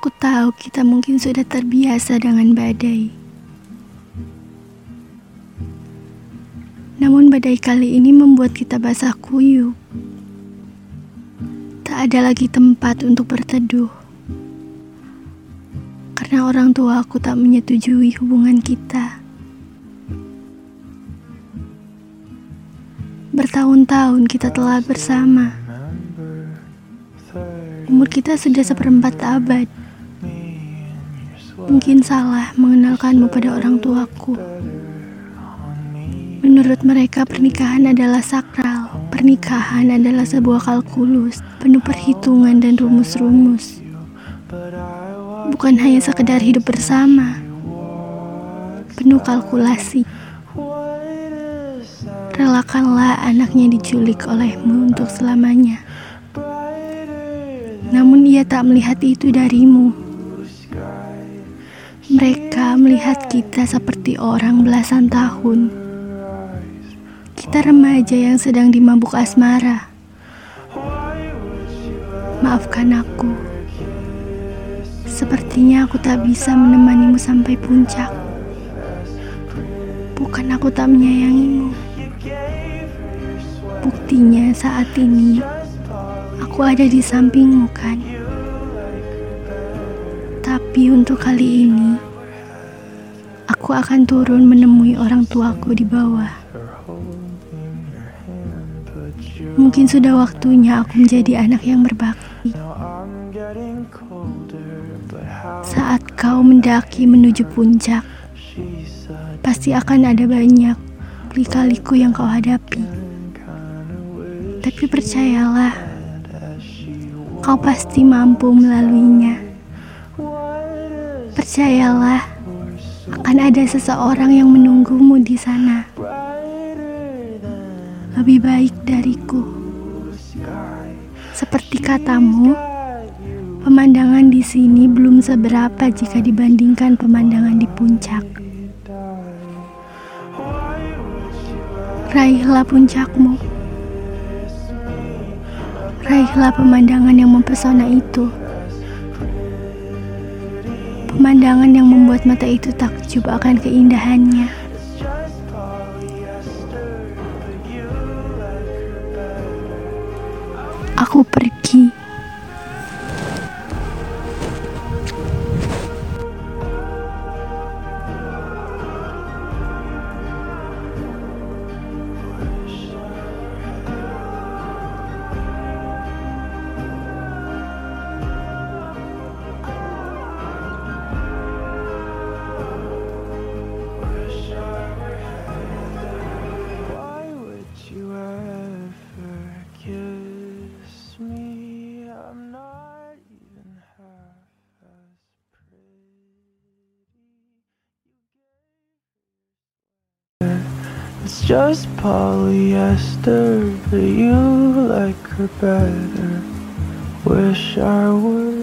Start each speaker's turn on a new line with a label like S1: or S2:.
S1: Aku tahu kita mungkin sudah terbiasa dengan badai. Namun badai kali ini membuat kita basah kuyup. Tak ada lagi tempat untuk berteduh. Karena orang tua aku tak menyetujui hubungan kita. Bertahun-tahun kita telah bersama. Umur kita sudah seperempat abad. Mungkin salah mengenalkanmu pada orang tuaku. Menurut mereka pernikahan adalah sakral. Pernikahan adalah sebuah kalkulus, penuh perhitungan dan rumus-rumus. Bukan hanya sekedar hidup bersama, penuh kalkulasi. Relakanlah anaknya diculik olehmu untuk selamanya. Namun ia tak melihat itu darimu. Mereka melihat kita seperti orang belasan tahun. Kita remaja yang sedang dimabuk asmara. Maafkan aku. Sepertinya aku tak bisa menemanimu sampai puncak. Bukan aku tak menyayangimu. Buktinya saat ini Aku ada di sampingmu kan? Tapi untuk kali ini, aku akan turun menemui orang tuaku di bawah. Mungkin sudah waktunya aku menjadi anak yang berbakti. Saat kau mendaki menuju puncak, pasti akan ada banyak lika-liku yang kau hadapi. Tapi percayalah, kau pasti mampu melaluinya. Percayalah, akan ada seseorang yang menunggumu di sana. Lebih baik dariku. Seperti katamu, pemandangan di sini belum seberapa jika dibandingkan pemandangan di puncak. Raihlah puncakmu. Raihlah pemandangan yang mempesona itu. Pemandangan yang membuat mata itu takjub akan keindahannya. Aku pergi.
S2: It's just polyester, but you like her better. Wish I would